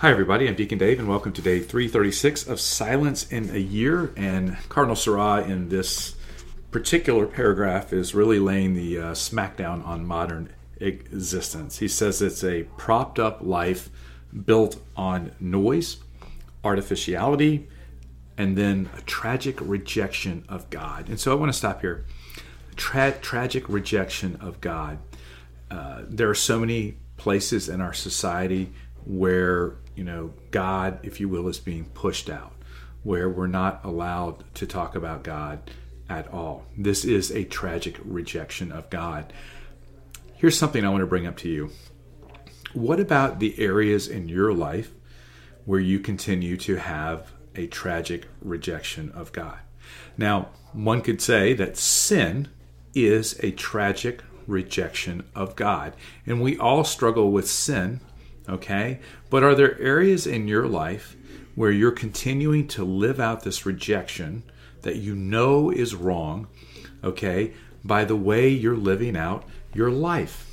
Hi, everybody. I'm Deacon Dave, and welcome to day 336 of Silence in a Year. And Cardinal Sarah, in this particular paragraph, is really laying the uh, smackdown on modern existence. He says it's a propped up life built on noise, artificiality, and then a tragic rejection of God. And so I want to stop here. Tra- tragic rejection of God. Uh, there are so many places in our society where you know God, if you will, is being pushed out, where we're not allowed to talk about God at all. This is a tragic rejection of God. Here's something I want to bring up to you. What about the areas in your life where you continue to have a tragic rejection of God? Now, one could say that sin is a tragic rejection of God. And we all struggle with sin Okay? But are there areas in your life where you're continuing to live out this rejection that you know is wrong, okay, by the way you're living out your life?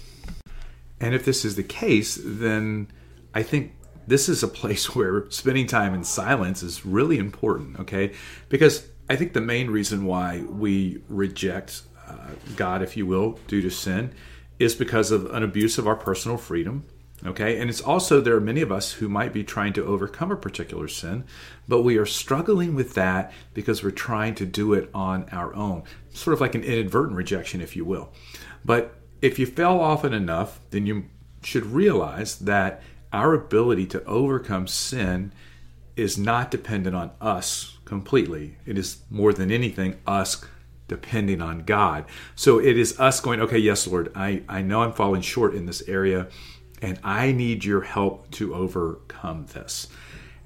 And if this is the case, then I think this is a place where spending time in silence is really important, okay? Because I think the main reason why we reject uh, God, if you will, due to sin, is because of an abuse of our personal freedom Okay, and it's also there are many of us who might be trying to overcome a particular sin, but we are struggling with that because we're trying to do it on our own. Sort of like an inadvertent rejection, if you will. But if you fail often enough, then you should realize that our ability to overcome sin is not dependent on us completely. It is more than anything us depending on God. So it is us going, okay, yes, Lord, I, I know I'm falling short in this area and I need your help to overcome this.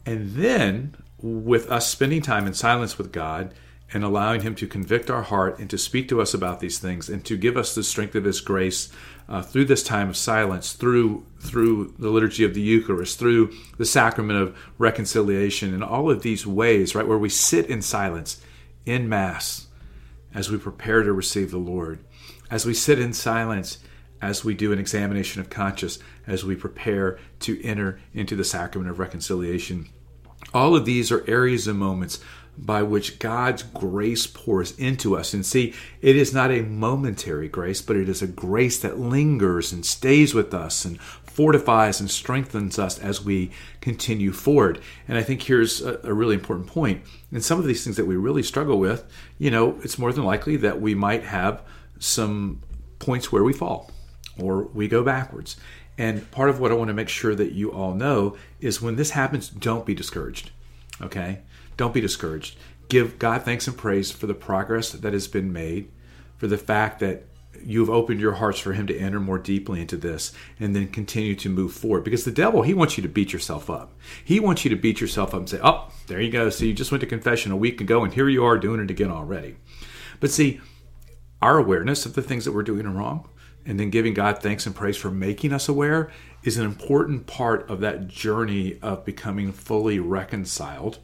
And then, with us spending time in silence with God and allowing Him to convict our heart and to speak to us about these things and to give us the strength of His grace uh, through this time of silence, through through the liturgy of the Eucharist, through the sacrament of reconciliation, and all of these ways, right, where we sit in silence in Mass as we prepare to receive the Lord, as we sit in silence as we do an examination of conscience, as we prepare to enter into the sacrament of reconciliation. All of these are areas and moments by which God's grace pours into us. And see, it is not a momentary grace, but it is a grace that lingers and stays with us and fortifies and strengthens us as we continue forward. And I think here's a, a really important point. In some of these things that we really struggle with, you know, it's more than likely that we might have some points where we fall or we go backwards. And part of what I want to make sure that you all know is when this happens, don't be discouraged. Okay? Don't be discouraged. Give God thanks and praise for the progress that has been made, for the fact that you've opened your hearts for Him to enter more deeply into this and then continue to move forward. Because the devil, he wants you to beat yourself up. He wants you to beat yourself up and say, oh, there you go. So you just went to confession a week ago and here you are doing it again already. But see, our awareness of the things that we're doing wrong and then giving God thanks and praise for making us aware is an important part of that journey of becoming fully reconciled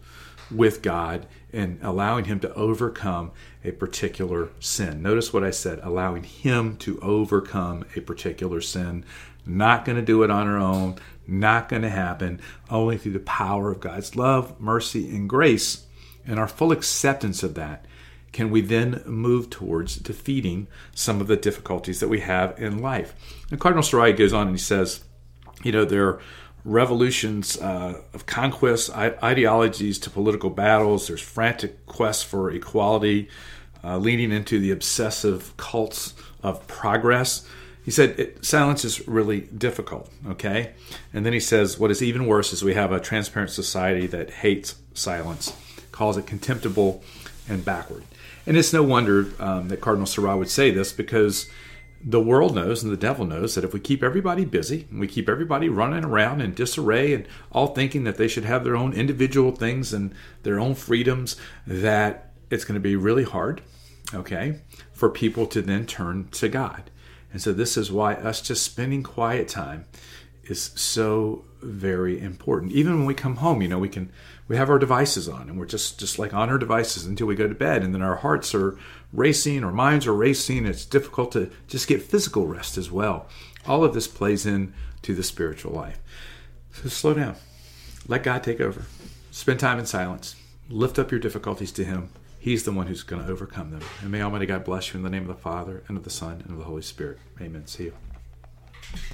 with God and allowing Him to overcome a particular sin. Notice what I said allowing Him to overcome a particular sin. Not going to do it on our own, not going to happen, only through the power of God's love, mercy, and grace, and our full acceptance of that can we then move towards defeating some of the difficulties that we have in life? And Cardinal Sarah goes on and he says, you know, there are revolutions uh, of conquest, ideologies to political battles, there's frantic quests for equality, uh, leading into the obsessive cults of progress. He said it, silence is really difficult, okay? And then he says what is even worse is we have a transparent society that hates silence, calls it contemptible and backward. And it's no wonder um, that Cardinal Sarah would say this because the world knows and the devil knows that if we keep everybody busy and we keep everybody running around in disarray and all thinking that they should have their own individual things and their own freedoms, that it's going to be really hard, okay, for people to then turn to God. And so this is why us just spending quiet time is so very important. Even when we come home, you know, we can we have our devices on and we're just just like on our devices until we go to bed and then our hearts are racing our minds are racing it's difficult to just get physical rest as well all of this plays in to the spiritual life so slow down let God take over. Spend time in silence. Lift up your difficulties to Him. He's the one who's going to overcome them. And may Almighty God bless you in the name of the Father, and of the Son, and of the Holy Spirit. Amen. See you.